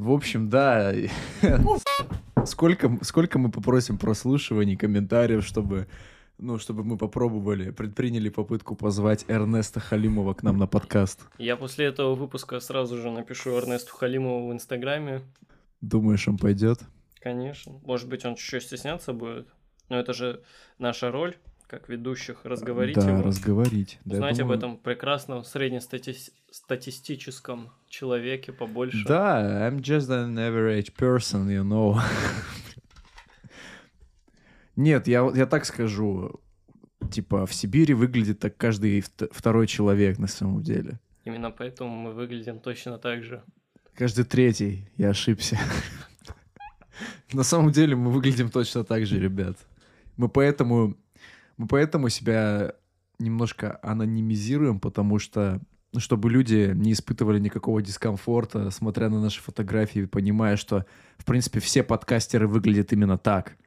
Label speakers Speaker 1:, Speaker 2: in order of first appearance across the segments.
Speaker 1: В общем, да. Сколько, сколько мы попросим прослушиваний, комментариев, чтобы, ну, чтобы мы попробовали, предприняли попытку позвать Эрнеста Халимова к нам на подкаст.
Speaker 2: Я после этого выпуска сразу же напишу Эрнесту Халимову в Инстаграме.
Speaker 1: Думаешь, он пойдет?
Speaker 2: Конечно. Может быть, он чуть-чуть стесняться будет. Но это же наша роль, как ведущих, разговорить
Speaker 1: да,
Speaker 2: его.
Speaker 1: разговорить. Да,
Speaker 2: Узнать об
Speaker 1: думаю-
Speaker 2: этом прекрасном среднестатистическом человеке побольше.
Speaker 1: Да, I'm just an average person, you know. Нет, я, я так скажу. Типа, в Сибири выглядит так каждый вт- второй человек на самом деле.
Speaker 2: Именно поэтому мы выглядим точно так же.
Speaker 1: Каждый третий, я ошибся. На самом деле мы выглядим точно так же, ребят. Мы поэтому, мы поэтому себя немножко анонимизируем, потому что, ну, чтобы люди не испытывали никакого дискомфорта, смотря на наши фотографии, понимая, что, в принципе, все подкастеры выглядят именно так.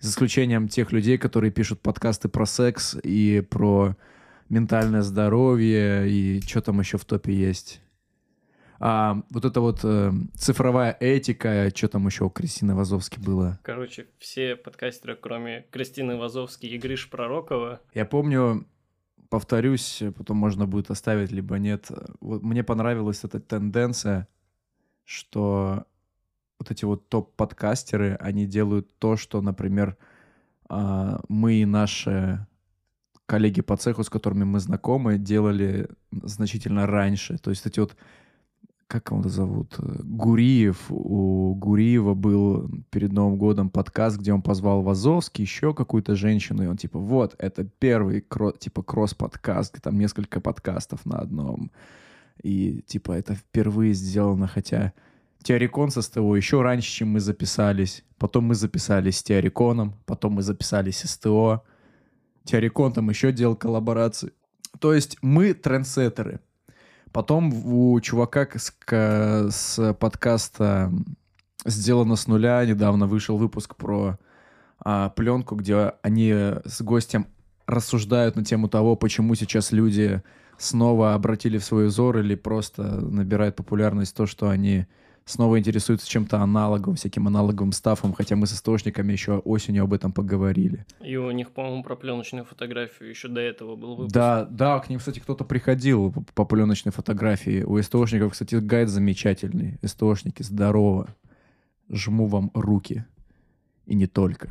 Speaker 1: За исключением тех людей, которые пишут подкасты про секс и про ментальное здоровье, и что там еще в топе есть. А вот эта вот э, цифровая этика, что там еще у Кристины Вазовски было.
Speaker 2: Короче, все подкастеры, кроме Кристины Вазовски и Гриш Пророкова,
Speaker 1: Я помню, повторюсь, потом можно будет оставить, либо нет. Вот мне понравилась эта тенденция, что вот эти вот топ-подкастеры, они делают то, что, например, а, мы и наши коллеги по цеху, с которыми мы знакомы, делали значительно раньше. То есть эти вот как его зовут? Гуриев. У Гуриева был перед Новым годом подкаст, где он позвал Вазовский, еще какую-то женщину, и он типа, вот, это первый кро- типа кросс-подкаст, там несколько подкастов на одном. И типа это впервые сделано, хотя Теорикон со СТО еще раньше, чем мы записались. Потом мы записались с Теориконом, потом мы записались с СТО. Теорикон там еще делал коллаборации. То есть мы трендсеттеры. Потом у чувака с, с подкаста «Сделано с нуля» недавно вышел выпуск про а, пленку, где они с гостем рассуждают на тему того, почему сейчас люди снова обратили в свой взор или просто набирают популярность то, что они снова интересуются чем-то аналоговым, всяким аналоговым стафом, хотя мы с источниками еще осенью об этом поговорили.
Speaker 2: и у них, по-моему, про пленочную фотографию еще до этого был выпуск.
Speaker 1: Да, да, к ним, кстати, кто-то приходил по, по пленочной фотографии. У СТОшников, кстати, гайд замечательный. СТОшники, здорово. Жму вам руки. И не только.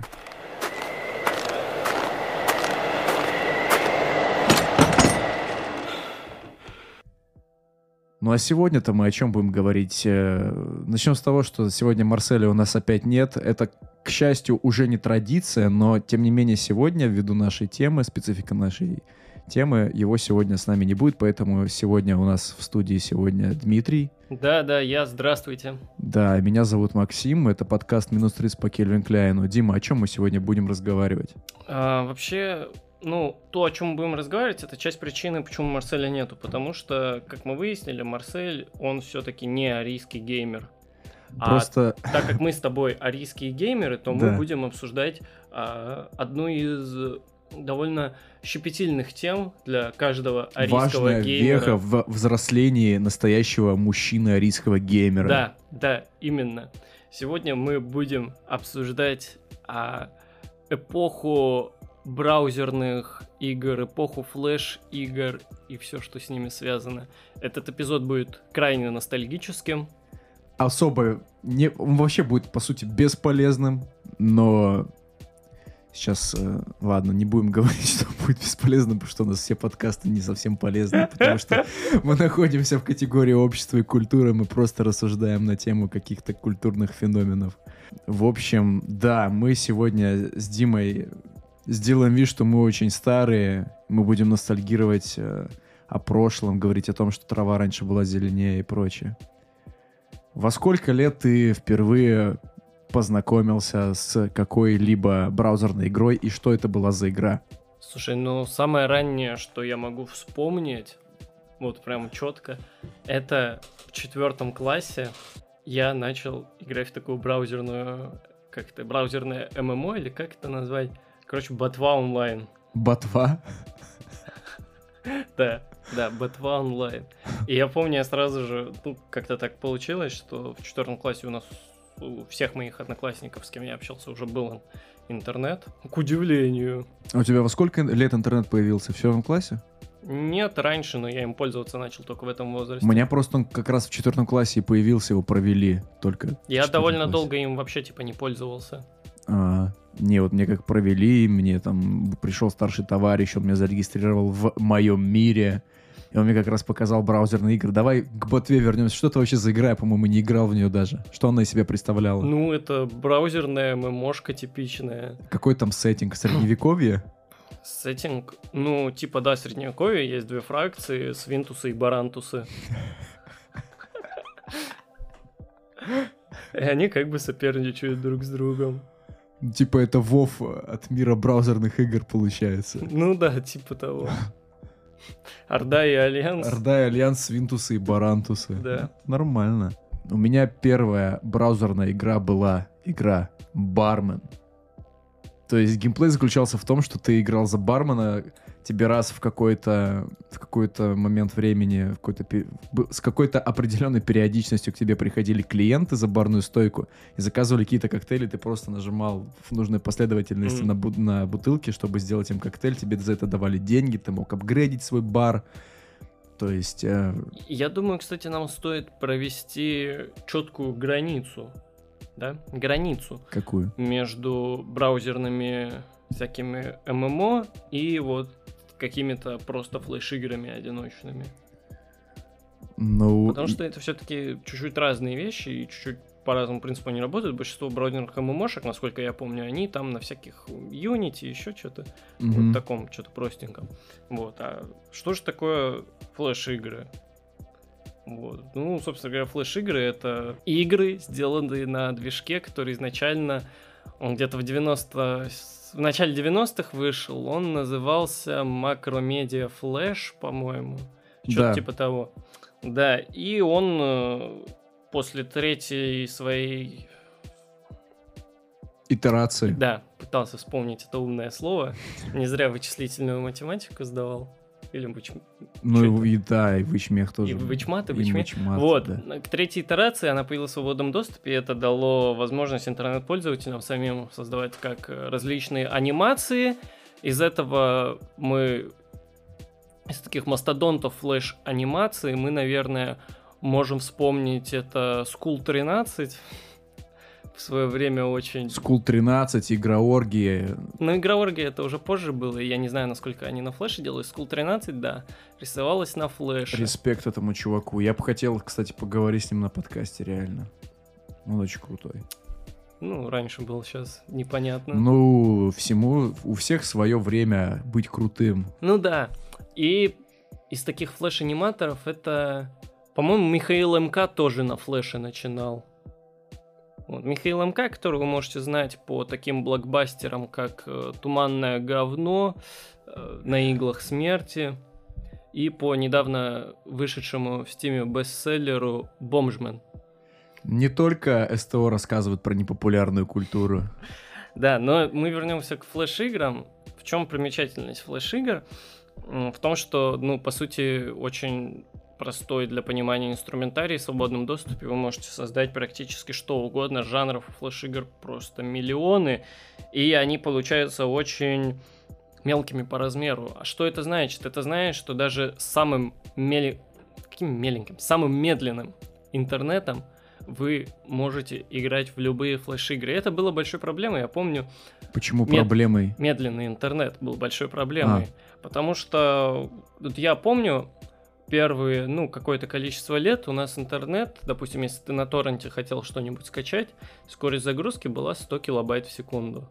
Speaker 1: Ну а сегодня-то мы о чем будем говорить? Э, Начнем с того, что сегодня Марселя у нас опять нет. Это, к счастью, уже не традиция, но тем не менее сегодня, ввиду нашей темы, специфика нашей темы, его сегодня с нами не будет, поэтому сегодня у нас в студии сегодня Дмитрий.
Speaker 2: Да, да, я, здравствуйте.
Speaker 1: Да, меня зовут Максим, это подкаст «Минус 30» по Кельвин Кляйну. Дима, о чем мы сегодня будем разговаривать?
Speaker 2: А, вообще, ну, то, о чем мы будем разговаривать, это часть причины, почему Марселя нету. Потому что, как мы выяснили, Марсель, он все-таки не арийский геймер. А
Speaker 1: Просто
Speaker 2: так как мы с тобой арийские геймеры, то
Speaker 1: Да.
Speaker 2: мы будем обсуждать а, одну из довольно щепетильных тем для каждого арийского
Speaker 1: важная
Speaker 2: геймера.
Speaker 1: веха в взрослении настоящего мужчины арийского геймера.
Speaker 2: Да, да, именно. Сегодня мы будем обсуждать а, эпоху браузерных игр, эпоху флеш-игр и все, что с ними связано. Этот эпизод будет крайне ностальгическим.
Speaker 1: Особо не, он вообще будет, по сути, бесполезным, но сейчас, э, ладно, не будем говорить, что будет бесполезным, потому что у нас все подкасты не совсем полезны, потому что мы находимся в категории общества и культуры, мы просто рассуждаем на тему каких-то культурных феноменов. В общем, да, мы сегодня с Димой сделаем вид, что мы очень старые, мы будем ностальгировать э, о прошлом, говорить о том, что трава раньше была зеленее и прочее. Во сколько лет ты впервые познакомился с какой-либо браузерной игрой и что это была за игра?
Speaker 2: Слушай, ну самое раннее, что я могу вспомнить, вот прям четко, это в четвертом классе я начал играть в такую браузерную, как это, браузерное ММО или как это назвать? Короче, Ботва онлайн.
Speaker 1: Ботва?
Speaker 2: Да. Да, Ботва онлайн. И я помню, я сразу же, ну, как-то так получилось, что в четвертом классе у нас у всех моих одноклассников, с кем я общался, уже был интернет. К удивлению.
Speaker 1: А у тебя во сколько лет интернет появился? В первом классе?
Speaker 2: Нет, раньше, но я им пользоваться начал только в этом возрасте.
Speaker 1: У меня просто он как раз в четвертом классе и появился, его провели только.
Speaker 2: Я довольно классе. долго им вообще типа не пользовался.
Speaker 1: А, не, вот мне как провели, мне там пришел старший товарищ, он меня зарегистрировал в моем мире, и он мне как раз показал браузерные игры. Давай к ботве вернемся. Что это вообще за игра? Я, по-моему, не играл в нее даже. Что она из себя представляла?
Speaker 2: Ну, это браузерная ММОшка типичная.
Speaker 1: Какой там сеттинг? Средневековье?
Speaker 2: Сеттинг, ну, типа, да, средневековье, есть две фракции, свинтусы и барантусы. И они как бы соперничают друг с другом.
Speaker 1: Типа это Вов от мира браузерных игр получается.
Speaker 2: Ну да, типа того. Орда и Альянс.
Speaker 1: Орда и Альянс, Свинтусы и Барантусы.
Speaker 2: Да.
Speaker 1: Нормально. У меня первая браузерная игра была игра Бармен. То есть геймплей заключался в том, что ты играл за бармена, тебе раз в какой-то в какой-то момент времени, в какой-то, с какой-то определенной периодичностью к тебе приходили клиенты за барную стойку и заказывали какие-то коктейли, ты просто нажимал в нужной последовательности mm. на, на бутылки, чтобы сделать им коктейль, тебе за это давали деньги, ты мог апгрейдить свой бар. То есть... Э...
Speaker 2: Я думаю, кстати, нам стоит провести четкую границу да, границу.
Speaker 1: Какую?
Speaker 2: Между браузерными всякими ММО и вот какими-то просто флеш-играми одиночными.
Speaker 1: Ну...
Speaker 2: Потому что это все-таки чуть-чуть разные вещи и чуть-чуть по разному принципу они работают. Большинство браузерных ММОшек, насколько я помню, они там на всяких Unity, еще что-то, mm-hmm. вот таком, что-то простеньком. Вот. А что же такое флеш-игры? Вот. Ну, собственно говоря, флеш-игры — это игры, сделанные на движке, который изначально, он где-то в 90 в начале 90-х вышел, он назывался Macromedia Flash, по-моему. Что-то да. типа того. Да, и он э, после третьей своей
Speaker 1: итерации.
Speaker 2: Да, пытался вспомнить это умное слово. Не зря вычислительную математику сдавал. Или выч...
Speaker 1: Ну и да, и вычмех тоже.
Speaker 2: И вычмат, и вычмех. Вот, да. к третьей итерации она появилась в свободном доступе, и это дало возможность интернет-пользователям самим создавать как различные анимации. Из этого мы из таких мастодонтов флеш-анимации мы, наверное, можем вспомнить это School 13, в свое время очень...
Speaker 1: School 13, Игрооргия.
Speaker 2: Ну, Игрооргия это уже позже было, и я не знаю, насколько они на флеше делают. School 13, да, рисовалась на флеше.
Speaker 1: Респект этому чуваку. Я бы хотел, кстати, поговорить с ним на подкасте, реально. Он очень крутой.
Speaker 2: Ну, раньше был, сейчас непонятно.
Speaker 1: Ну, всему, у всех свое время быть крутым.
Speaker 2: Ну да. И из таких флеш-аниматоров это, по-моему, Михаил МК тоже на флеше начинал. Михаил МК, которого вы можете знать по таким блокбастерам, как э, «Туманное говно», э, «На иглах смерти» и по недавно вышедшему в стиме бестселлеру «Бомжмен».
Speaker 1: Не только СТО рассказывает про непопулярную культуру.
Speaker 2: Да, но мы вернемся к флеш-играм. В чем примечательность флеш-игр? В том, что, ну, по сути, очень простой для понимания инструментарий в свободном доступе. Вы можете создать практически что угодно. Жанров флеш-игр просто миллионы. И они получаются очень мелкими по размеру. А что это значит? Это значит, что даже самым мели... Каким меленьким? Самым медленным интернетом вы можете играть в любые флеш-игры. Это было большой проблемой, я помню.
Speaker 1: Почему мед... проблемой?
Speaker 2: Медленный интернет был большой проблемой. А. Потому что вот я помню, первые, ну, какое-то количество лет у нас интернет, допустим, если ты на торренте хотел что-нибудь скачать, скорость загрузки была 100 килобайт в секунду.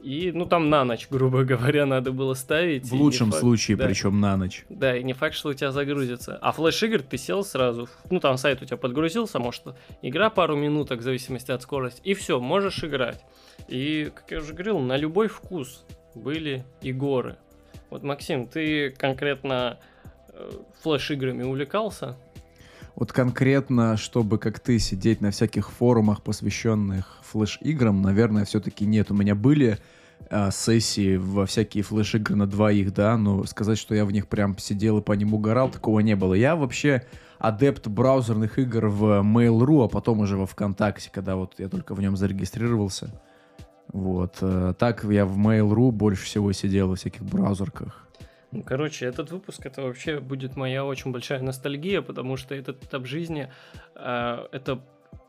Speaker 2: И, ну, там на ночь, грубо говоря, надо было ставить.
Speaker 1: В лучшем факт, случае, да, причем на ночь.
Speaker 2: Да, и не факт, что у тебя загрузится. А флеш-игр ты сел сразу, ну, там сайт у тебя подгрузился, может, игра пару минуток, в зависимости от скорости, и все, можешь играть. И, как я уже говорил, на любой вкус были и горы. Вот, Максим, ты конкретно флеш-играми увлекался?
Speaker 1: Вот конкретно, чтобы как ты сидеть на всяких форумах, посвященных флеш-играм, наверное, все-таки нет. У меня были а, сессии во всякие флеш-игры на двоих, да, но сказать, что я в них прям сидел и по ним угорал, такого не было. Я вообще адепт браузерных игр в Mail.ru, а потом уже во ВКонтакте, когда вот я только в нем зарегистрировался. Вот. э, Так я в Mail.ru больше всего сидел во всяких браузерках.
Speaker 2: Ну, короче, этот выпуск это вообще будет моя очень большая ностальгия, потому что этот этап жизни э, это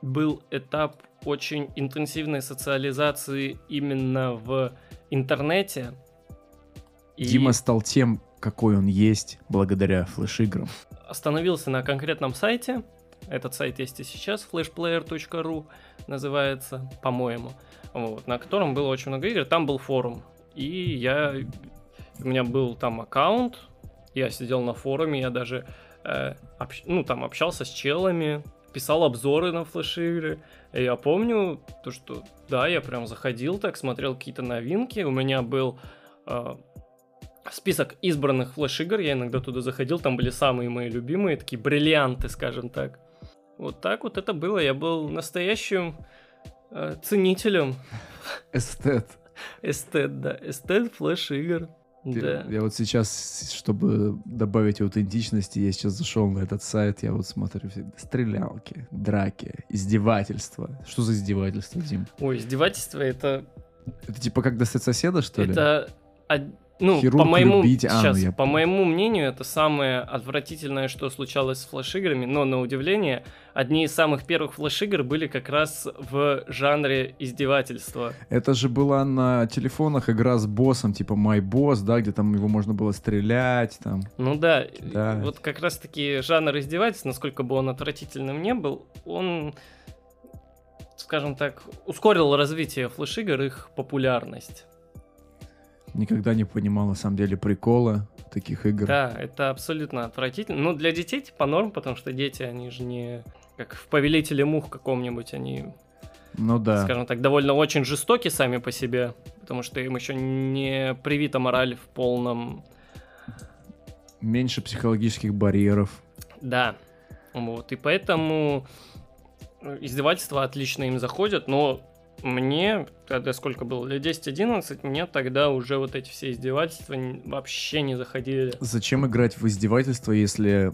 Speaker 2: был этап очень интенсивной социализации именно в интернете. И
Speaker 1: Дима стал тем, какой он есть, благодаря флеш-играм.
Speaker 2: остановился на конкретном сайте. Этот сайт есть и сейчас, flashplayer.ru называется, по-моему. Вот, на котором было очень много игр. Там был форум. И я... У меня был там аккаунт. Я сидел на форуме, я даже э, общ- ну, там общался с челами, писал обзоры на флеш-игры. И я помню, то, что да, я прям заходил так, смотрел какие-то новинки. У меня был э, список избранных флеш-игр, я иногда туда заходил, там были самые мои любимые, такие бриллианты, скажем так. Вот так вот это было, я был настоящим э, ценителем
Speaker 1: Эстет.
Speaker 2: эстет, да, эстет флеш-игр. Да.
Speaker 1: Я, вот сейчас, чтобы добавить аутентичности, я сейчас зашел на этот сайт, я вот смотрю всегда стрелялки, драки, издевательства. Что за издевательство, Дим?
Speaker 2: Ой, издевательство это...
Speaker 1: Это типа как достать соседа, что ли?
Speaker 2: Это... Ну,
Speaker 1: Хирург
Speaker 2: по моему,
Speaker 1: любить- а, ну,
Speaker 2: сейчас,
Speaker 1: я
Speaker 2: по моему мнению, это самое отвратительное, что случалось с флеш-играми, но на удивление, одни из самых первых флеш-игр были как раз в жанре издевательства.
Speaker 1: Это же была на телефонах игра с боссом, типа My Boss, да, где там его можно было стрелять, там.
Speaker 2: Ну да,
Speaker 1: Да.
Speaker 2: вот как раз таки жанр издевательств, насколько бы он отвратительным не был, он, скажем так, ускорил развитие флеш-игр, их популярность.
Speaker 1: Никогда не понимал, на самом деле, прикола таких игр.
Speaker 2: Да, это абсолютно отвратительно. Ну, для детей типа норм, потому что дети, они же не как в «Повелителе мух» каком-нибудь, они,
Speaker 1: Ну да.
Speaker 2: скажем так, довольно очень жестоки сами по себе, потому что им еще не привита мораль в полном...
Speaker 1: Меньше психологических барьеров.
Speaker 2: Да, вот, и поэтому э, издевательства отлично им заходят, но мне, тогда сколько было, лет 10-11, мне тогда уже вот эти все издевательства вообще не заходили.
Speaker 1: Зачем играть в издевательство, если,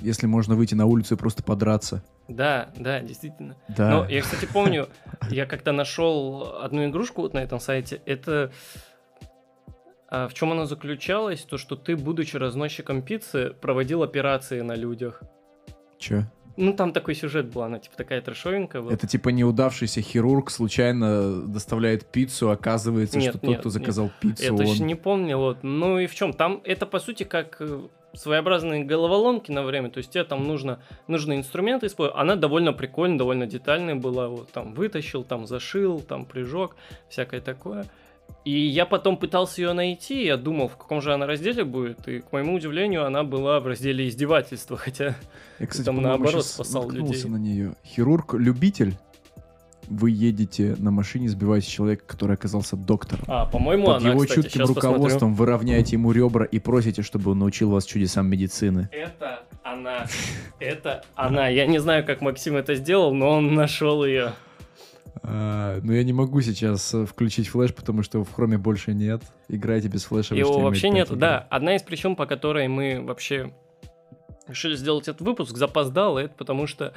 Speaker 1: если можно выйти на улицу и просто подраться?
Speaker 2: Да, да, действительно.
Speaker 1: Да.
Speaker 2: Но я, кстати, помню, я когда нашел одну игрушку вот на этом сайте, это а, в чем она заключалась? То, что ты, будучи разносчиком пиццы, проводил операции на людях.
Speaker 1: Чё?
Speaker 2: Ну, там такой сюжет был, она типа такая трэшовенькая была.
Speaker 1: Это типа неудавшийся хирург случайно доставляет пиццу, оказывается,
Speaker 2: Нет,
Speaker 1: что тот,
Speaker 2: нет,
Speaker 1: кто
Speaker 2: нет.
Speaker 1: заказал пиццу,
Speaker 2: Это
Speaker 1: он...
Speaker 2: еще не помню, вот. Ну и в чем? Там это, по сути, как э, своеобразные головоломки на время, то есть тебе там нужно, нужны инструменты использовать. Она довольно прикольная, довольно детальная была, вот там вытащил, там зашил, там прижег, всякое такое. И я потом пытался ее найти, я думал, в каком же она разделе будет, и, к моему удивлению, она была в разделе издевательства, хотя...
Speaker 1: Я, кстати,
Speaker 2: там наоборот спасал людей.
Speaker 1: на нее. Хирург-любитель. Вы едете на машине, сбиваете человека, который оказался доктором.
Speaker 2: А, по-моему,
Speaker 1: Под
Speaker 2: она,
Speaker 1: его
Speaker 2: кстати,
Speaker 1: чутким
Speaker 2: щас посмотрю.
Speaker 1: руководством вы равняете ему ребра и просите, чтобы он научил вас чудесам медицины.
Speaker 2: Это она. Это она. Я не знаю, как Максим это сделал, но он нашел ее.
Speaker 1: А, но я не могу сейчас э, включить флеш, потому что в хроме больше нет. Играйте без флеша.
Speaker 2: Его
Speaker 1: HTML5
Speaker 2: вообще нет.
Speaker 1: игры.
Speaker 2: Да, одна из причин, по которой мы вообще решили сделать этот выпуск, запоздало, это потому что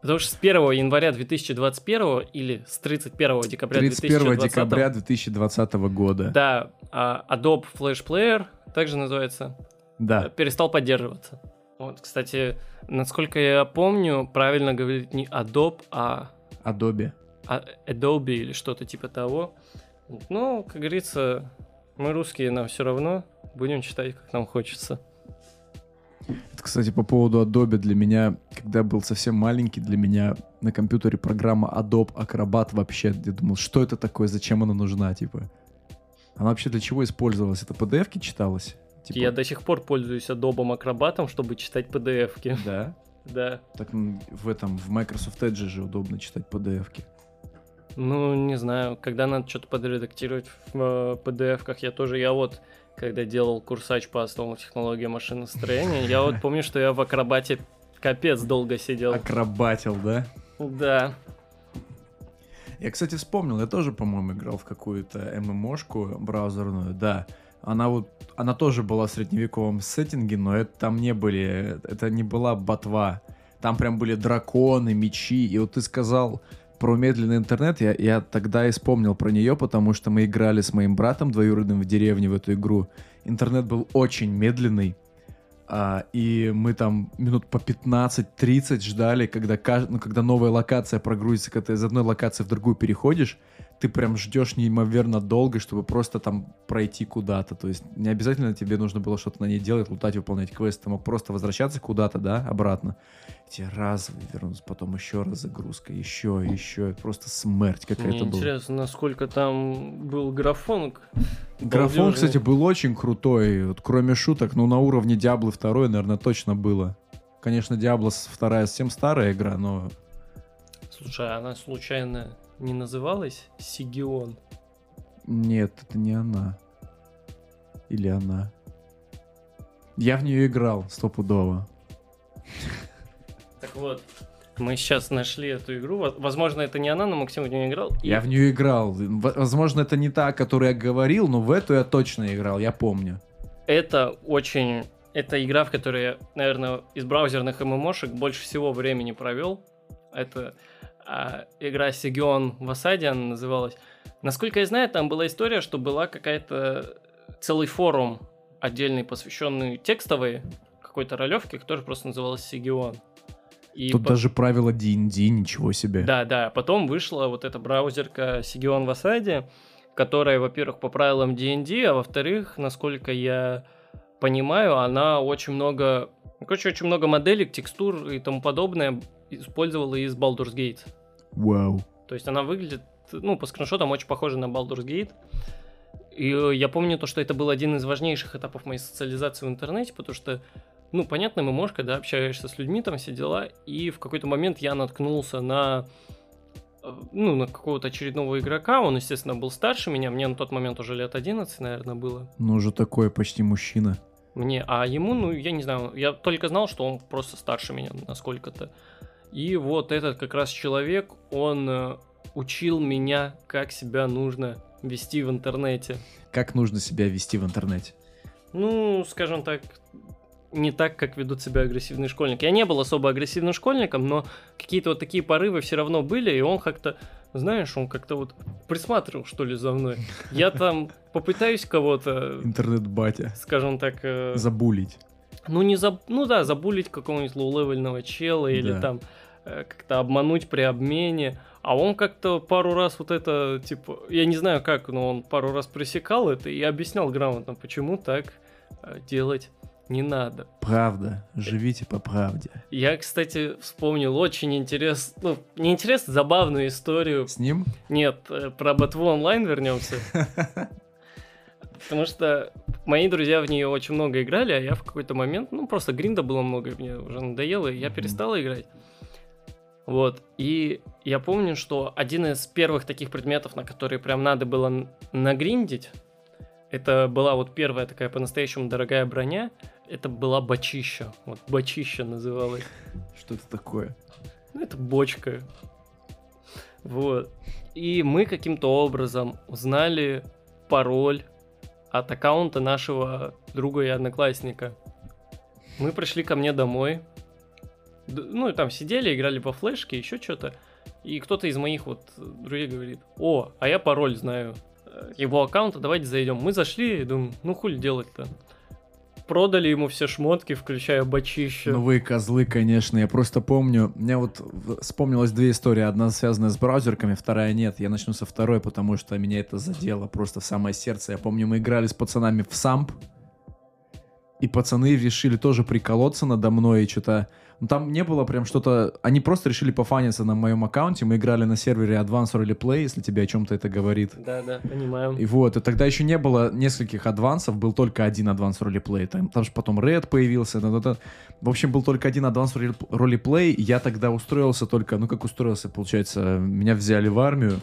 Speaker 2: Потому что с 1 января 2021 или с 31 декабря
Speaker 1: 31
Speaker 2: 2020
Speaker 1: декабря 2020 года.
Speaker 2: да, а, Adobe Flash Player, также называется,
Speaker 1: Да.
Speaker 2: перестал поддерживаться. Вот, кстати, насколько я помню, правильно говорить не Adobe, а
Speaker 1: Adobe.
Speaker 2: А- Adobe или что-то типа того. Ну, как говорится, мы русские, нам все равно. Будем читать, как нам хочется.
Speaker 1: Это, кстати, по поводу Adobe для меня, когда был совсем маленький, для меня на компьютере программа Adobe Acrobat вообще, я думал, что это такое, зачем она нужна, типа. Она вообще для чего использовалась? Это PDF-ки читалось? Типа,
Speaker 2: Я до сих пор пользуюсь Adobe Acrobat, чтобы читать PDF-ки.
Speaker 1: Да?
Speaker 2: Да.
Speaker 1: Так в этом, в Microsoft Edge же удобно читать PDF-ки.
Speaker 2: Ну, не знаю, когда надо что-то подредактировать в э, PDF-ках, я тоже, я вот, когда делал курсач по основам технологии машиностроения, я вот помню, что я в Акробате капец долго сидел.
Speaker 1: Акробатил, да?
Speaker 2: Да.
Speaker 1: Я, кстати, вспомнил, я тоже, по-моему, играл в какую-то ММОшку браузерную, да. Она вот, она тоже была в средневековом сеттинге, но это там не были, это не была ботва. Там прям были драконы, мечи, и вот ты сказал про медленный интернет, я, я тогда и вспомнил про нее, потому что мы играли с моим братом двоюродным в деревне в эту игру. Интернет был очень медленный, а, и мы там минут по 15-30 ждали, когда, ну, когда новая локация прогрузится, когда ты из одной локации в другую переходишь, ты прям ждешь неимоверно долго, чтобы просто там пройти куда-то. То есть не обязательно тебе нужно было что-то на ней делать, лутать, выполнять квест. Ты мог просто возвращаться куда-то, да, обратно. Тебе раз вернуться, потом еще раз загрузка, еще, еще. Просто смерть какая-то была.
Speaker 2: Интересно, насколько там был графон.
Speaker 1: Графон, кстати, был очень крутой. Вот, кроме шуток, ну на уровне Диаблы 2, наверное, точно было. Конечно, Диабло 2 совсем старая игра, но...
Speaker 2: Слушай, она случайно не называлась Сигион?
Speaker 1: Нет, это не она. Или она. Я в нее играл, стопудово.
Speaker 2: Так вот, мы сейчас нашли эту игру. Возможно, это не она, но Максим в нее играл.
Speaker 1: Я в нее играл. Возможно, это не та, о которой я говорил, но в эту я точно играл, я помню.
Speaker 2: Это очень... Это игра, в которой я, наверное, из браузерных ММОшек больше всего времени провел. Это а, игра Сигион в осаде она называлась. Насколько я знаю, там была история, что была какая-то целый форум отдельный, посвященный текстовой какой-то ролевке, который просто назывался Сигион.
Speaker 1: И Тут по... даже правила D&D, ничего себе.
Speaker 2: Да, да. Потом вышла вот эта браузерка Сигион в осаде, которая, во-первых, по правилам D&D, а во-вторых, насколько я понимаю, она очень много... Короче, очень много моделек, текстур и тому подобное использовала из Baldur's Gate.
Speaker 1: Вау.
Speaker 2: То есть она выглядит, ну, по скриншотам очень похожа на Baldur's Gate. И я помню то, что это был один из важнейших этапов моей социализации в интернете, потому что, ну, понятно, мы можешь, когда общаешься с людьми, там все дела, и в какой-то момент я наткнулся на э, ну, на какого-то очередного игрока, он, естественно, был старше меня, мне на тот момент уже лет 11, наверное, было.
Speaker 1: Ну, уже такой почти мужчина.
Speaker 2: Мне, а ему, ну, я не знаю, я только знал, что он просто старше меня насколько-то. И вот этот как раз человек, он э, учил меня, как себя нужно вести в интернете.
Speaker 1: Как нужно себя вести в интернете?
Speaker 2: Ну, скажем так, не так, как ведут себя агрессивные школьники. Я не был особо агрессивным школьником, но какие-то вот такие порывы все равно были, и он как-то, знаешь, он как-то вот присматривал, что ли, за мной. Я там попытаюсь кого-то...
Speaker 1: Интернет-батя.
Speaker 2: Скажем так... Э...
Speaker 1: Забулить.
Speaker 2: Ну, не за... ну да, забулить какого-нибудь low-level ного чела да. или там э, как-то обмануть при обмене. А он как-то пару раз вот это, типа, я не знаю как, но он пару раз пресекал это и объяснял грамотно, почему так э, делать не надо.
Speaker 1: Правда, живите по правде.
Speaker 2: Я, кстати, вспомнил очень интересную, ну, не интересную, забавную историю.
Speaker 1: С ним?
Speaker 2: Нет, э, про ботву онлайн вернемся. Потому что мои друзья в нее очень много играли, а я в какой-то момент, ну, просто гринда было много, мне уже надоело, и я перестал играть. Вот, и я помню, что один из первых таких предметов, на которые прям надо было нагриндить, это была вот первая такая по-настоящему дорогая броня, это была бочища, вот бочища называлась.
Speaker 1: Что это такое?
Speaker 2: Ну, это бочка. Вот. И мы каким-то образом узнали пароль от аккаунта нашего друга и одноклассника. Мы пришли ко мне домой. Ну, и там сидели, играли по флешке, еще что-то. И кто-то из моих вот друзей говорит, о, а я пароль знаю э, его аккаунта, давайте зайдем. Мы зашли и ну хули делать-то продали ему все шмотки, включая бочище.
Speaker 1: Ну вы козлы, конечно. Я просто помню, меня вот вспомнилось две истории. Одна связанная с браузерками, вторая нет. Я начну со второй, потому что меня это задело просто в самое сердце. Я помню, мы играли с пацанами в самп, и пацаны решили тоже приколоться надо мной и что-то ну, там не было прям что-то... Они просто решили пофаниться на моем аккаунте. Мы играли на сервере Advance Early Play, если тебе о чем-то это говорит.
Speaker 2: Да, да, понимаю.
Speaker 1: И вот, и тогда еще не было нескольких адвансов, был только один Advance Early Play. Там, там же потом Red появился. Да, да, да. В общем, был только один Advance Early Play. Я тогда устроился только... Ну, как устроился, получается, меня взяли в армию.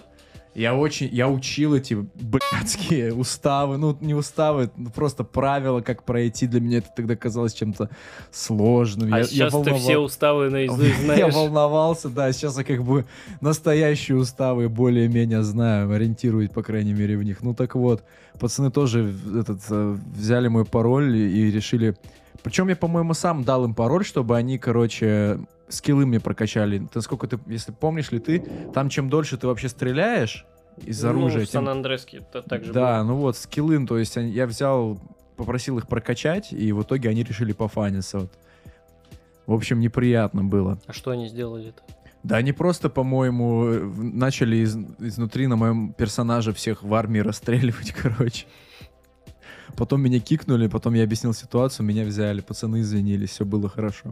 Speaker 1: Я очень, я учил эти блядские уставы, ну не уставы, ну, просто правила, как пройти. Для меня это тогда казалось чем-то сложным.
Speaker 2: А
Speaker 1: я,
Speaker 2: сейчас
Speaker 1: я
Speaker 2: ты все уставы наизусть
Speaker 1: Я
Speaker 2: знаешь.
Speaker 1: волновался, да, сейчас я как бы настоящие уставы более-менее знаю, ориентируюсь, по крайней мере, в них. Ну так вот, пацаны тоже этот, э, взяли мой пароль и, и решили... Причем я, по-моему, сам дал им пароль, чтобы они, короче, скиллы мне прокачали. Ты сколько ты, если помнишь ли ты, там чем дольше ты вообще стреляешь из
Speaker 2: Ну,
Speaker 1: оружия,
Speaker 2: в
Speaker 1: тем
Speaker 2: Сан-Андреске это так же
Speaker 1: да,
Speaker 2: было.
Speaker 1: ну вот, скиллы, то есть я взял, попросил их прокачать, и в итоге они решили пофаниться. Вот. В общем, неприятно было.
Speaker 2: А что они сделали-то?
Speaker 1: Да они просто, по-моему, начали из- изнутри на моем персонаже всех в армии расстреливать, короче. Потом меня кикнули, потом я объяснил ситуацию, меня взяли, пацаны извинились, все было хорошо.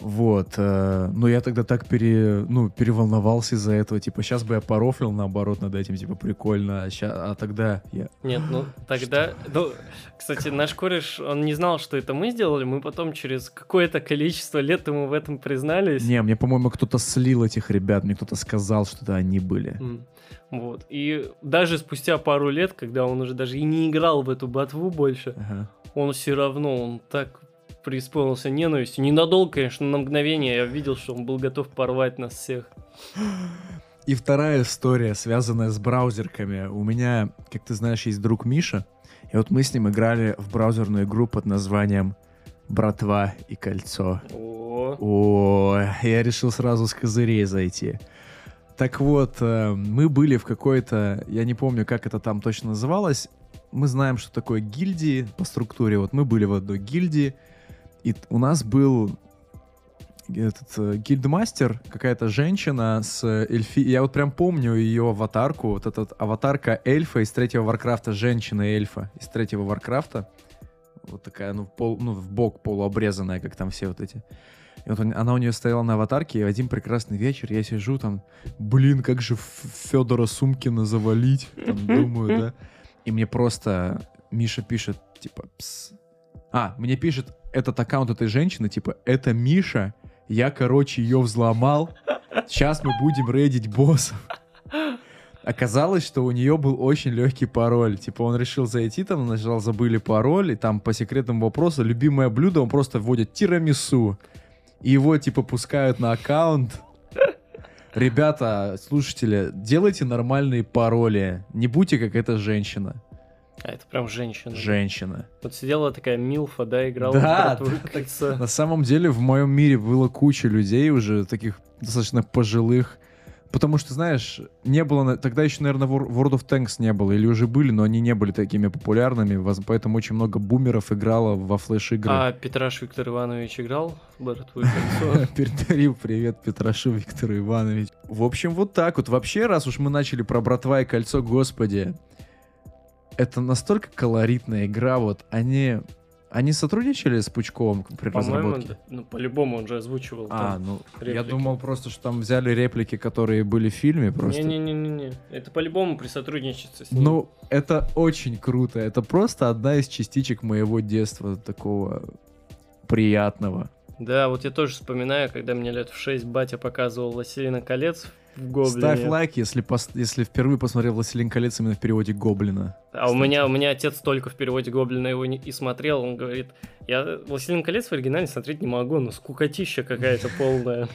Speaker 1: Вот, э, но я тогда так пере, ну, переволновался из-за этого, типа, сейчас бы я порофлил, наоборот, над этим, типа, прикольно, а, ща- а тогда я...
Speaker 2: Нет, ну тогда... Ну, кстати, наш кореш, он не знал, что это мы сделали, мы потом через какое-то количество лет ему в этом признались.
Speaker 1: Не, мне, по-моему, кто-то слил этих ребят, мне кто-то сказал, что это они были.
Speaker 2: Вот. И даже спустя пару лет, когда он уже даже и не играл в эту ботву больше,
Speaker 1: Ага.
Speaker 2: он все равно, он так преисполнился ненавистью. Ненадолго, конечно, на мгновение я видел, что он был готов порвать нас всех.
Speaker 1: И вторая история, связанная с браузерками. У меня, как ты знаешь, есть друг Миша, и вот мы с ним играли в браузерную игру под названием «Братва и кольцо».
Speaker 2: О,
Speaker 1: О, я решил сразу с козырей зайти. Так вот, э, мы были в какой-то, я не помню, как это там точно называлось. Мы знаем, что такое гильдии по структуре. Вот мы были в одной гильдии, и у нас был этот э, гильдмастер, какая-то женщина с эльфи... Я вот прям помню ее аватарку, вот этот аватарка эльфа из третьего Warcraft а, женщина-эльфа из третьего Warcraft а. Вот такая, ну, пол, ну, в бок полуобрезанная, как там все вот эти. И вот он- она у нее стояла на аватарке, и в один прекрасный вечер я сижу там, блин, как же Федора Сумкина завалить, там, думаю, да. И мне просто Миша пишет, типа, пс. А, мне пишет этот аккаунт этой женщины, типа, это Миша, я, короче, ее взломал, сейчас мы будем рейдить боссов. Оказалось, что у нее был очень легкий пароль. Типа он решил зайти, там нажал «забыли пароль», и там по секретному вопросу любимое блюдо, он просто вводит тирамису. И его, типа, пускают на аккаунт. Ребята, слушатели, делайте нормальные пароли. Не будьте как эта женщина.
Speaker 2: А это прям женщина.
Speaker 1: Женщина.
Speaker 2: Вот сидела такая Милфа, да, играла
Speaker 1: Да,
Speaker 2: в «Братву и
Speaker 1: да,
Speaker 2: кольцо».
Speaker 1: На самом деле в моем мире было куча людей уже, таких достаточно пожилых. Потому что, знаешь, не было... Тогда еще, наверное, Wor- World of Tanks не было. Или уже были, но они не были такими популярными. Поэтому очень много бумеров играло во флеш-игры.
Speaker 2: А Петраш Виктор Иванович играл в «Братву и кольцо»?
Speaker 1: Передарил привет Петрашу Виктору Иванович. В общем, вот так вот. Вообще, раз уж мы начали про братва и кольцо, господи, это настолько колоритная игра. Вот они, они сотрудничали с Пучковым при
Speaker 2: По-моему,
Speaker 1: разработке?
Speaker 2: ну, по-любому он же озвучивал.
Speaker 1: А,
Speaker 2: там.
Speaker 1: ну, я
Speaker 2: реплики.
Speaker 1: думал просто, что там взяли реплики, которые были в фильме просто.
Speaker 2: Не-не-не-не. Это по-любому при сотрудничестве с ним.
Speaker 1: Ну, это очень круто. Это просто одна из частичек моего детства, такого приятного.
Speaker 2: Да, вот я тоже вспоминаю, когда мне лет в 6 батя показывал «Властелина колец» в Гоблине.
Speaker 1: Ставь лайк, если, пос- если впервые посмотрел «Властелин колец» именно в переводе Гоблина.
Speaker 2: А у меня, у меня отец только в переводе Гоблина его не, и смотрел. Он говорит, я «Властелин колец» в оригинале смотреть не могу, ну скукотища какая-то полная.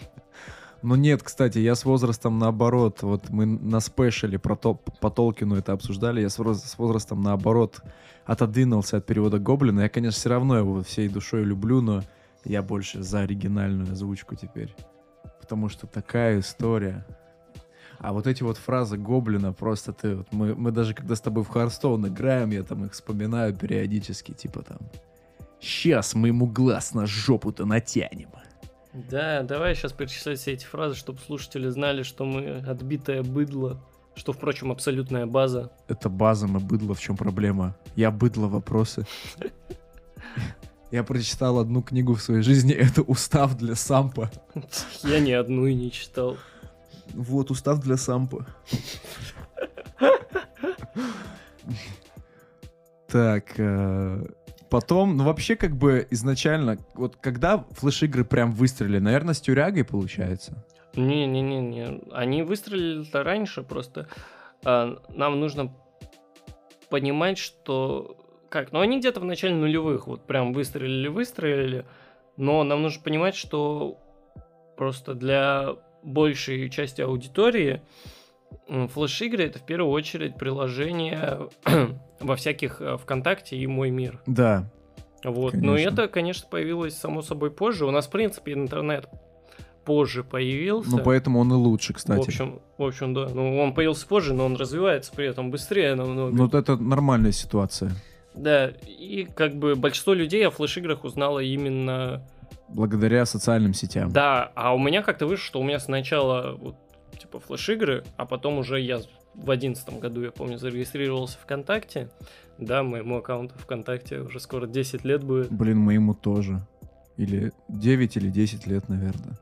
Speaker 1: Ну нет, кстати, я с возрастом наоборот. Вот мы на спешле про то, по Толкину это обсуждали. Я с, с возрастом наоборот отодвинулся от перевода Гоблина. Я, конечно, все равно его всей душой люблю, но я больше за оригинальную озвучку теперь. Потому что такая история. А вот эти вот фразы Гоблина просто ты... Вот мы, мы даже когда с тобой в Харстоун играем, я там их вспоминаю периодически, типа там... Сейчас мы ему глаз на жопу-то натянем.
Speaker 2: Да, давай сейчас перечислять все эти фразы, чтобы слушатели знали, что мы отбитое быдло, что, впрочем, абсолютная база.
Speaker 1: Это база, мы быдло, в чем проблема? Я быдло вопросы. Я прочитал одну книгу в своей жизни, это устав для сампа.
Speaker 2: Я ни одну и не читал.
Speaker 1: Вот, устав для сампа. Так, э, потом, ну вообще как бы изначально, вот когда флеш-игры прям выстрелили, наверное, с тюрягой получается.
Speaker 2: Не-не-не, они выстрелили раньше, просто а, нам нужно понимать, что... Как? Ну, они где-то в начале нулевых вот прям выстрелили-выстрелили, но нам нужно понимать, что просто для большей части аудитории флеш-игры это в первую очередь приложение во всяких э, ВКонтакте и Мой мир.
Speaker 1: Да.
Speaker 2: Вот. Конечно. Но это, конечно, появилось само собой позже. У нас, в принципе, интернет позже появился.
Speaker 1: Ну, поэтому он и лучше, кстати.
Speaker 2: В общем, в общем, да. Ну, он появился позже, но он развивается при этом быстрее намного.
Speaker 1: Ну, это нормальная ситуация.
Speaker 2: Да, и как бы большинство людей о флеш-играх узнало именно...
Speaker 1: Благодаря социальным сетям.
Speaker 2: Да, а у меня как-то вышло, что у меня сначала вот, типа флеш-игры, а потом уже я в одиннадцатом году, я помню, зарегистрировался ВКонтакте. Да, моему аккаунту ВКонтакте уже скоро 10 лет будет.
Speaker 1: Блин, моему тоже. Или 9 или 10 лет, наверное.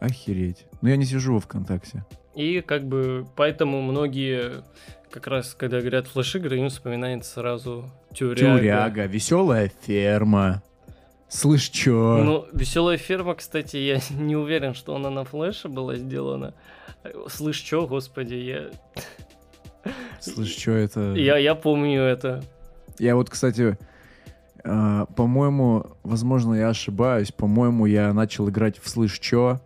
Speaker 1: Охереть. Но я не сижу во ВКонтакте.
Speaker 2: И как бы поэтому многие как раз, когда говорят флеш-игры, им вспоминается сразу Тюряга.
Speaker 1: Тюряга, веселая ферма. Слышь, чё?
Speaker 2: Ну, веселая ферма, кстати, я не уверен, что она на флеше была сделана. Слышь, чё, господи, я...
Speaker 1: Слышь, чё это?
Speaker 2: Я, я помню это.
Speaker 1: Я вот, кстати, э, по-моему, возможно, я ошибаюсь, по-моему, я начал играть в «Слышь, чё?»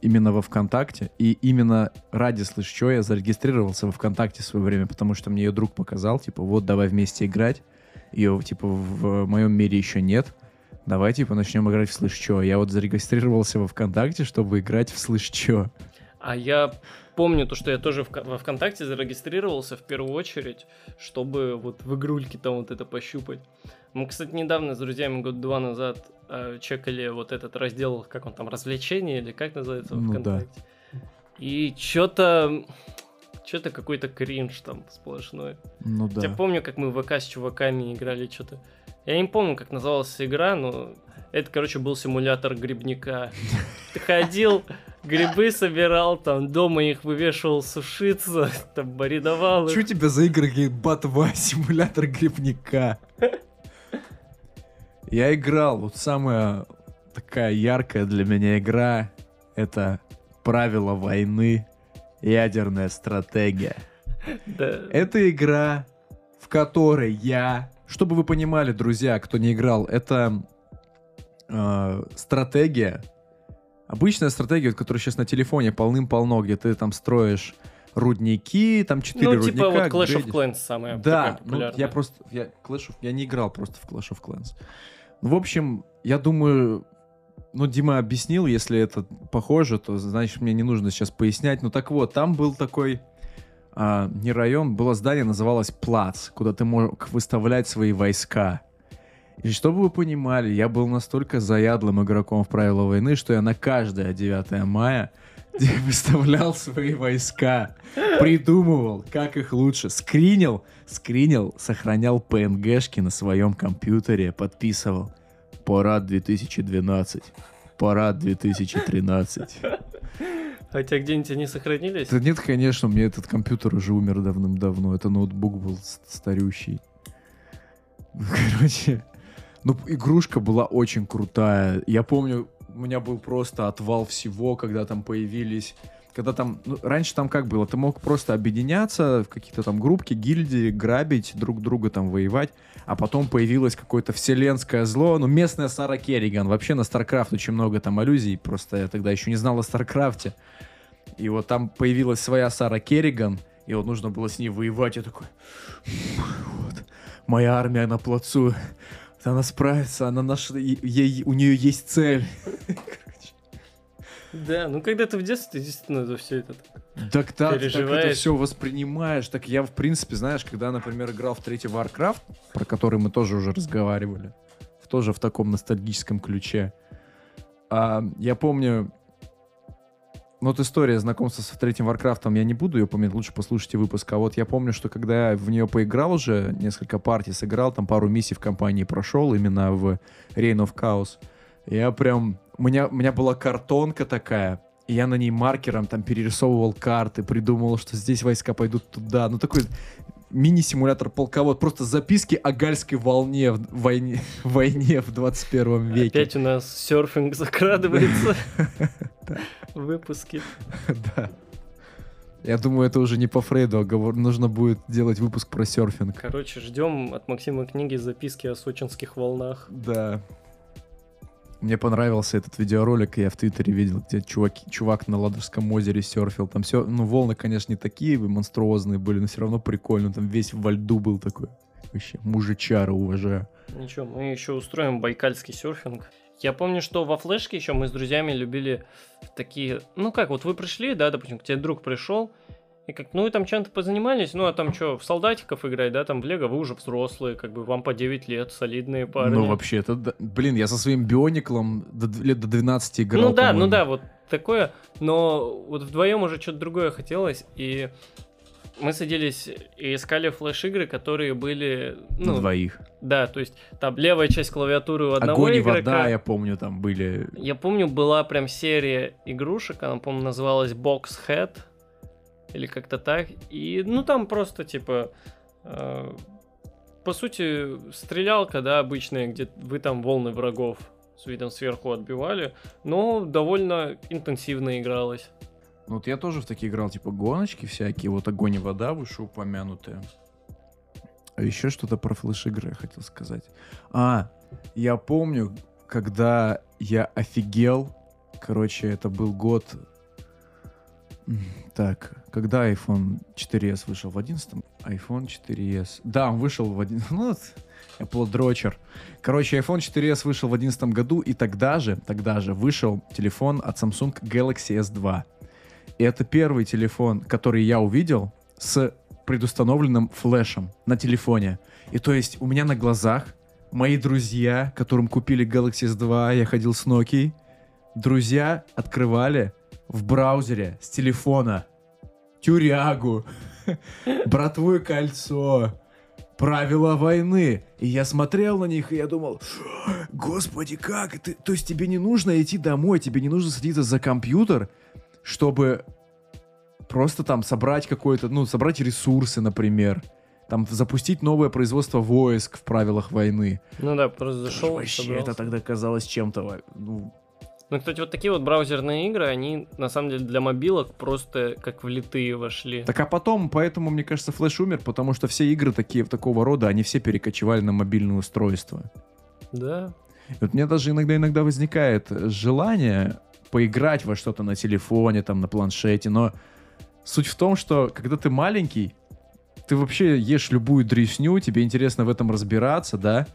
Speaker 1: именно во ВКонтакте, и именно ради «Слышь, чё?» я зарегистрировался во ВКонтакте в свое время, потому что мне ее друг показал, типа, вот, давай вместе играть. Ее, типа, в моем мире еще нет. Давай, типа, начнем играть в «Слышь, чё?» Я вот зарегистрировался во ВКонтакте, чтобы играть в «Слышь, чё?»
Speaker 2: А я помню то, что я тоже во ВКонтакте зарегистрировался в первую очередь, чтобы вот в игрульке там вот это пощупать. Мы, кстати, недавно с друзьями год два назад э, чекали вот этот раздел, как он там, развлечения или как называется
Speaker 1: ну,
Speaker 2: ВКонтакте. Да. И что-то что-то какой-то кринж там сплошной.
Speaker 1: Ну да.
Speaker 2: Я помню, как мы в ВК с чуваками играли что-то. Я не помню, как называлась эта но это, короче, был симулятор грибника. Ты ходил, грибы собирал, там дома их вывешивал сушиться, там баридовал.
Speaker 1: Что у тебя за игры Батва, симулятор грибника? Я играл, вот самая такая яркая для меня игра, это правила войны, ядерная стратегия.
Speaker 2: Да.
Speaker 1: Это игра, в которой я, чтобы вы понимали, друзья, кто не играл, это э, стратегия, обычная стратегия, которая сейчас на телефоне полным-полно, где ты там строишь рудники, там четыре ну, рудника.
Speaker 2: Ну, типа вот Clash of Clans самая
Speaker 1: Да, ну, я просто, я, Clash of, я не играл просто в Clash of Clans. В общем, я думаю, ну, Дима объяснил, если это похоже, то, значит, мне не нужно сейчас пояснять. Ну, так вот, там был такой, а, не район, было здание, называлось Плац, куда ты мог выставлять свои войска. И чтобы вы понимали, я был настолько заядлым игроком в правила войны, что я на каждое 9 мая выставлял свои войска, придумывал, как их лучше, скринил, скринил, сохранял PNG-шки на своем компьютере, подписывал. Парад 2012, парад 2013.
Speaker 2: Хотя где-нибудь они сохранились?
Speaker 1: Да нет, конечно, у меня этот компьютер уже умер давным-давно. Это ноутбук был старющий. Короче, ну, игрушка была очень крутая. Я помню, у меня был просто отвал всего, когда там появились когда там, ну, раньше там как было, ты мог просто объединяться в какие-то там группки, гильдии, грабить друг друга, там воевать, а потом появилось какое-то вселенское зло, ну, местная Сара Керриган, вообще на StarCraft очень много там аллюзий, просто я тогда еще не знал о StarCraft, и вот там появилась своя Сара Керриган, и вот нужно было с ней воевать, я такой, вот, моя армия на плацу, она справится, она нашла, ей, у нее есть цель.
Speaker 2: Да, ну когда ты в детстве, ты действительно за все это
Speaker 1: так, так, так это все воспринимаешь. Так я, в принципе, знаешь, когда, например, играл в третий Warcraft, про который мы тоже уже разговаривали, тоже в таком ностальгическом ключе, а, я помню, вот история знакомства с третьим Warcraft ом, я не буду ее помнить, лучше послушайте выпуск. А вот я помню, что когда я в нее поиграл уже, несколько партий сыграл, там пару миссий в кампании прошел, именно в Reign of Chaos, я прям... У меня, у меня была картонка такая, И я на ней маркером там перерисовывал карты, придумывал, что здесь войска пойдут туда. Ну, такой мини-симулятор полковод. Просто записки о гальской волне в войне, войне в 21 веке.
Speaker 2: Опять у нас серфинг закрадывается в выпуске.
Speaker 1: Да. Я думаю, это уже не по Фрейду, а говор- нужно будет делать выпуск про серфинг.
Speaker 2: Короче, ждем от Максима книги записки о сочинских волнах.
Speaker 1: Да. Мне понравился этот видеоролик, я в Твиттере видел, где чуваки, чувак на Ладожском озере серфил. Там все, ну, волны, конечно, не такие монструозные были, но все равно прикольно. Там весь во льду был такой. Вообще, мужичара уважаю.
Speaker 2: Ничего, мы еще устроим байкальский серфинг. Я помню, что во флешке еще мы с друзьями любили такие... Ну как, вот вы пришли, да, допустим, к тебе друг пришел, и как, ну и там чем-то позанимались, ну а там что, в солдатиков играть, да, там в лего, вы уже взрослые, как бы вам по 9 лет, солидные парни.
Speaker 1: Ну, вообще, это, да- блин, я со своим биониклом до, лет до 12 играл.
Speaker 2: Ну да, ну да, вот такое, но вот вдвоем уже что-то другое хотелось, и мы садились и искали флеш-игры, которые были,
Speaker 1: На
Speaker 2: ну,
Speaker 1: двоих.
Speaker 2: да, то есть там левая часть клавиатуры у одного
Speaker 1: Огонь
Speaker 2: игрока.
Speaker 1: вода, я помню, там были.
Speaker 2: Я помню, была прям серия игрушек, она, по-моему, называлась Box Head, или как-то так, и, ну, там просто, типа, э, по сути, стрелялка, да, обычная, где вы там волны врагов с видом сверху отбивали, но довольно интенсивно игралось.
Speaker 1: Ну, вот я тоже в такие играл, типа гоночки всякие, вот огонь и вода вышеупомянутые. А еще что-то про флеш-игры я хотел сказать. А, я помню, когда я офигел, короче, это был год... Так, когда iPhone 4s вышел? В 11 iPhone 4s. Да, он вышел в 11... Ну, Apple дрочер. Короче, iPhone 4s вышел в 2011 году, и тогда же, тогда же вышел телефон от Samsung Galaxy S2. И это первый телефон, который я увидел с предустановленным флешем на телефоне. И то есть у меня на глазах мои друзья, которым купили Galaxy S2, я ходил с Nokia, друзья открывали в браузере с телефона тюрягу, братву кольцо, правила войны. И я смотрел на них, и я думал, господи, как? Ты, то есть тебе не нужно идти домой, тебе не нужно садиться за компьютер, чтобы просто там собрать какое-то, ну, собрать ресурсы, например. Там запустить новое производство войск в правилах войны.
Speaker 2: Ну да, просто зашел,
Speaker 1: Вообще,
Speaker 2: собрался.
Speaker 1: это тогда казалось чем-то, ну,
Speaker 2: Ну, кстати, вот такие вот браузерные игры, они, на самом деле, для мобилок просто как влитые вошли.
Speaker 1: Так а потом, поэтому, мне кажется, флеш умер, потому что все игры такие такого рода, они все перекочевали на мобильное устройство.
Speaker 2: Да.
Speaker 1: И вот мне даже иногда иногда возникает желание поиграть во что-то на телефоне, там, на планшете, но суть в том, что когда ты маленький, ты вообще ешь любую дресню, тебе интересно в этом разбираться, да?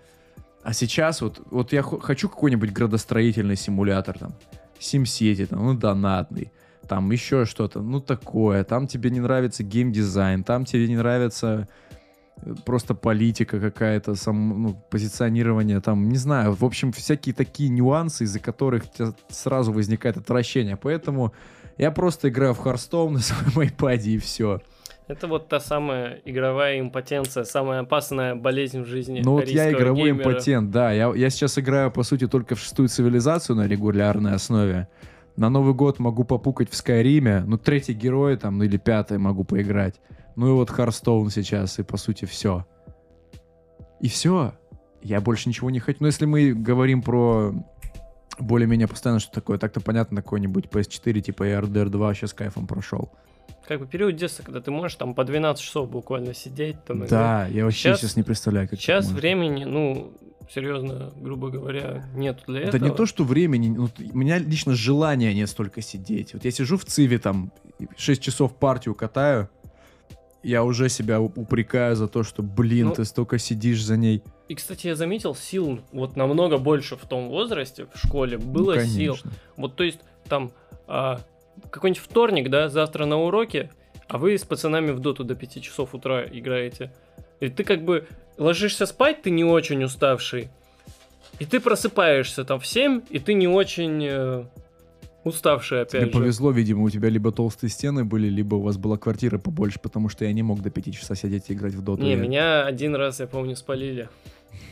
Speaker 1: А сейчас вот, вот я хо- хочу какой-нибудь градостроительный симулятор, там, SimCity, там, ну, донатный, там еще что-то, ну, такое, там тебе не нравится геймдизайн, там тебе не нравится э, просто политика какая-то, сам, ну, позиционирование, там, не знаю, в общем, всякие такие нюансы, из-за которых сразу возникает отвращение, поэтому я просто играю в Hearthstone на своем iPad и все.
Speaker 2: Это вот та самая игровая импотенция, самая опасная болезнь в жизни.
Speaker 1: Ну вот я игровой
Speaker 2: геймера.
Speaker 1: импотент, да. Я, я сейчас играю, по сути, только в шестую цивилизацию на регулярной основе. На Новый год могу попукать в Скайриме. Ну, третий герой там, ну или пятый могу поиграть. Ну и вот Харстоун сейчас, и по сути все. И все. Я больше ничего не хочу. Но если мы говорим про более-менее постоянно что такое, так-то понятно, какой-нибудь PS4 типа RDR 2 вообще с кайфом прошел.
Speaker 2: Как бы период детства, когда ты можешь там по 12 часов буквально сидеть. Там.
Speaker 1: Да, я вообще
Speaker 2: Щас-
Speaker 1: сейчас не представляю, как
Speaker 2: Сейчас
Speaker 1: это
Speaker 2: времени, ну, серьезно, грубо говоря, нету для
Speaker 1: Это
Speaker 2: этого.
Speaker 1: не то, что времени, ну, у меня лично желания нет столько сидеть. Вот я сижу в Циве там, 6 часов партию катаю, я уже себя упрекаю за то, что, блин,
Speaker 2: Ну,
Speaker 1: ты столько сидишь за ней.
Speaker 2: И, кстати, я заметил, сил вот намного больше в том возрасте, в школе,
Speaker 1: Ну,
Speaker 2: было сил.
Speaker 1: конечно.
Speaker 2: Вот, то есть, там, а, какой-нибудь вторник, да, завтра на уроке, а вы с пацанами в доту до 5 часов утра играете. И ты как бы ложишься спать, ты не очень уставший. И ты просыпаешься там в 7, и ты не очень э, уставший опять
Speaker 1: Тебе
Speaker 2: же.
Speaker 1: повезло, видимо, у тебя либо толстые стены были, либо у вас была квартира побольше, потому что я не мог до 5 часа сидеть и играть в доту.
Speaker 2: Не,
Speaker 1: Я-
Speaker 2: меня один раз, я помню, спалили.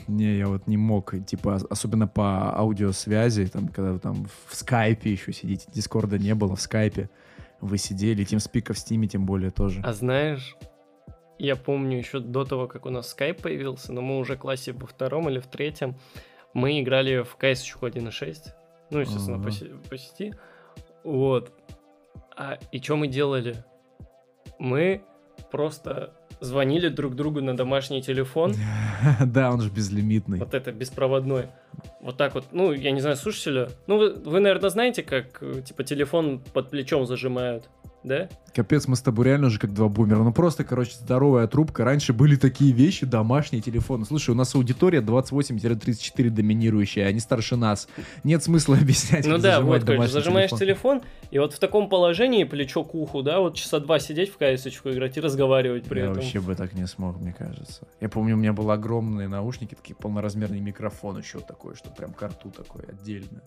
Speaker 1: Не, я вот не мог, типа, ос- особенно по аудиосвязи, там, когда вы там в скайпе еще сидите, дискорда не было, в скайпе вы сидели, TeamSpeak в стиме тем более тоже.
Speaker 2: А знаешь, я помню еще до того, как у нас скайп появился, но мы уже в классе во втором или в третьем, мы играли в CS 1.6, ну, естественно, по, по сети. Вот. А, и что мы делали? Мы просто звонили друг другу на домашний телефон,
Speaker 1: Да, он же безлимитный.
Speaker 2: вот это беспроводной. Вот так вот, ну, я не знаю, слушателя. Ну, вы, вы, наверное, знаете, как, э, типа, телефон под плечом зажимают, да?
Speaker 1: Капец, мы с тобой реально же как два бумера. Ну просто, короче, здоровая трубка. Раньше были такие вещи, домашние телефоны. Слушай, у нас аудитория 28-34 доминирующая, они старше нас. Нет смысла объяснять,
Speaker 2: Ну да, вот, короче, зажимаешь телефон. и вот в таком положении плечо к уху, да, вот часа два сидеть в каесочку играть и разговаривать при
Speaker 1: Я
Speaker 2: этом.
Speaker 1: вообще бы так не смог, мне кажется. Я помню, у меня были огромные наушники, такие полноразмерный микрофон еще такой, что прям карту такой отдельно.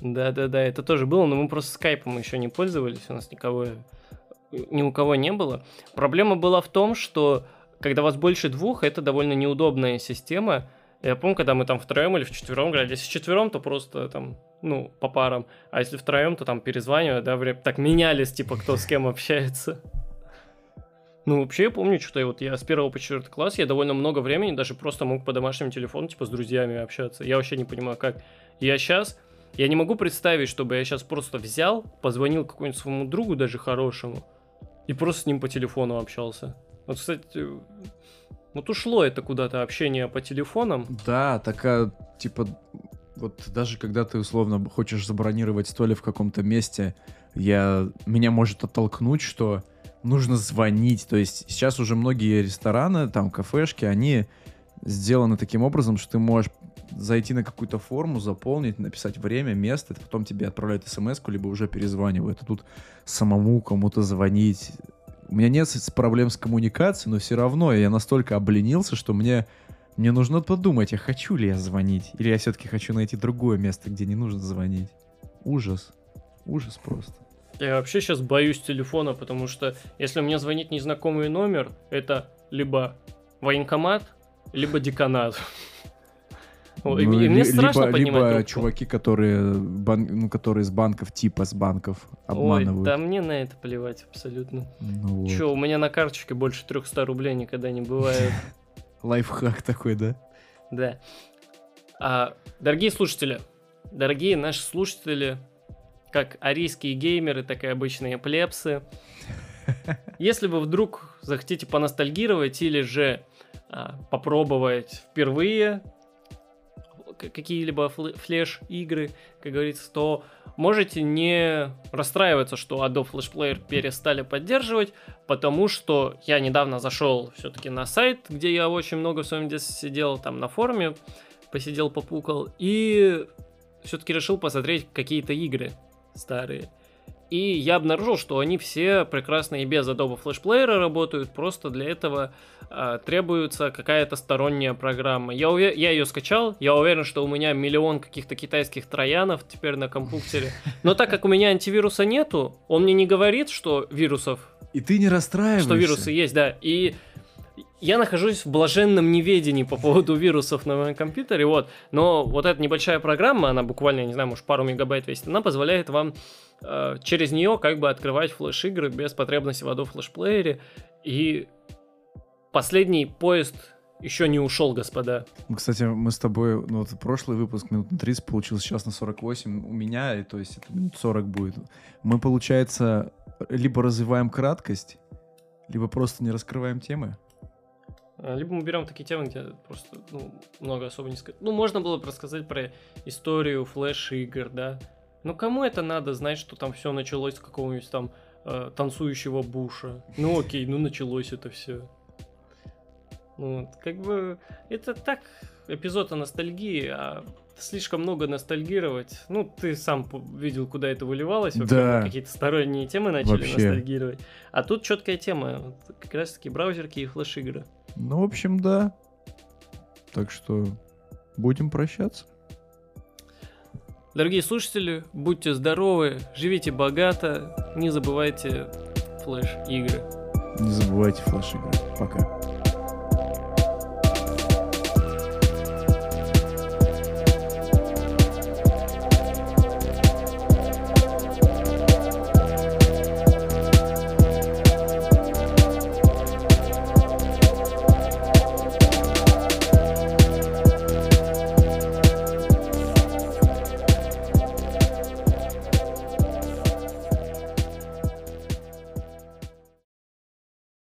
Speaker 2: Да-да-да, это тоже было, но мы просто скайпом еще не пользовались, у нас никого, ни у кого не было. Проблема была в том, что когда вас больше двух, это довольно неудобная система. Я помню, когда мы там втроем или вчетвером играли. Если вчетвером, то просто там, ну, по парам. А если втроем, то там перезванивая, да, вре- так менялись, типа, кто с кем общается. Ну, вообще, я помню, что я вот я с первого по четвертый класс, я довольно много времени даже просто мог по домашнему телефону, типа, с друзьями общаться. Я вообще не понимаю, как. Я сейчас, я не могу представить, чтобы я сейчас просто взял, позвонил какому-нибудь своему другу, даже хорошему, и просто с ним по телефону общался. Вот, кстати, вот ушло это куда-то общение по телефонам.
Speaker 1: Да, такая, типа, вот даже когда ты условно хочешь забронировать столик в каком-то месте, я, меня может оттолкнуть, что нужно звонить. То есть сейчас уже многие рестораны, там, кафешки, они сделаны таким образом, что ты можешь зайти на какую-то форму, заполнить, написать время, место, и потом тебе отправляют смс либо уже перезванивают. А тут самому кому-то звонить. У меня нет проблем с коммуникацией, но все равно я настолько обленился, что мне мне нужно подумать, а хочу ли я звонить? Или я все-таки хочу найти другое место, где не нужно звонить? Ужас. Ужас просто.
Speaker 2: Я вообще сейчас боюсь телефона, потому что если мне звонит незнакомый номер, это либо военкомат, либо деканат.
Speaker 1: Ну,
Speaker 2: и мне страшно
Speaker 1: либо,
Speaker 2: поднимать
Speaker 1: либо
Speaker 2: трубку.
Speaker 1: чуваки, которые, бан- ну, которые из банков, типа с банков,
Speaker 2: Ой,
Speaker 1: обманывают.
Speaker 2: да мне на это плевать абсолютно.
Speaker 1: Ну вот.
Speaker 2: Че, у меня на карточке больше 300 рублей никогда не бывает.
Speaker 1: Лайфхак такой, да?
Speaker 2: Да. А, дорогие слушатели, дорогие наши слушатели, как арийские геймеры, так и обычные плебсы, если вы вдруг захотите поностальгировать или же а, попробовать впервые какие-либо фле- флеш-игры, как говорится, то можете не расстраиваться, что Adobe Flash Player перестали поддерживать, потому что я недавно зашел все-таки на сайт, где я очень много в своем детстве сидел, там на форуме посидел, попукал, и все-таки решил посмотреть какие-то игры старые. И я обнаружил, что они все прекрасно и без Adobe Flash Player работают, просто для этого требуется какая-то сторонняя программа. Я, уве- я ее скачал, я уверен, что у меня миллион каких-то китайских троянов теперь на компьютере. Но так как у меня антивируса нету, он мне не говорит, что вирусов
Speaker 1: И ты не расстраиваешься.
Speaker 2: что вирусы есть, да. И я нахожусь в блаженном неведении по поводу вирусов на моем компьютере, вот. Но вот эта небольшая программа, она буквально, не знаю, может пару мегабайт весит, она позволяет вам э, через нее как бы открывать флеш-игры без потребности в Adobe Player. И последний поезд еще не ушел, господа.
Speaker 1: Ну, Кстати, мы с тобой, ну вот прошлый выпуск минут на 30 получился, сейчас на 48 у меня, и то есть это минут 40 будет. Мы, получается, либо развиваем краткость, либо просто не раскрываем темы.
Speaker 2: А, Либо мы берем такие темы, где просто ну, много особо не сказать. Ну, можно было бы рассказать про историю флеш-игр, да. Но кому это надо знать, что там все началось с какого-нибудь там э, танцующего буша? Ну окей, ну началось это все. Ну, вот, как бы, это так, эпизод о ностальгии, а слишком много ностальгировать. Ну, ты сам видел, куда это выливалось. Вообще,
Speaker 1: Да.
Speaker 2: какие-то сторонние темы начали
Speaker 1: Вообще.
Speaker 2: ностальгировать. А тут четкая тема. Как раз таки браузерки и флеш-игры.
Speaker 1: Ну, в общем, да. Так что будем прощаться.
Speaker 2: Дорогие слушатели, будьте здоровы, живите богато, не забывайте флеш-игры.
Speaker 1: Не забывайте флеш-игры. Пока.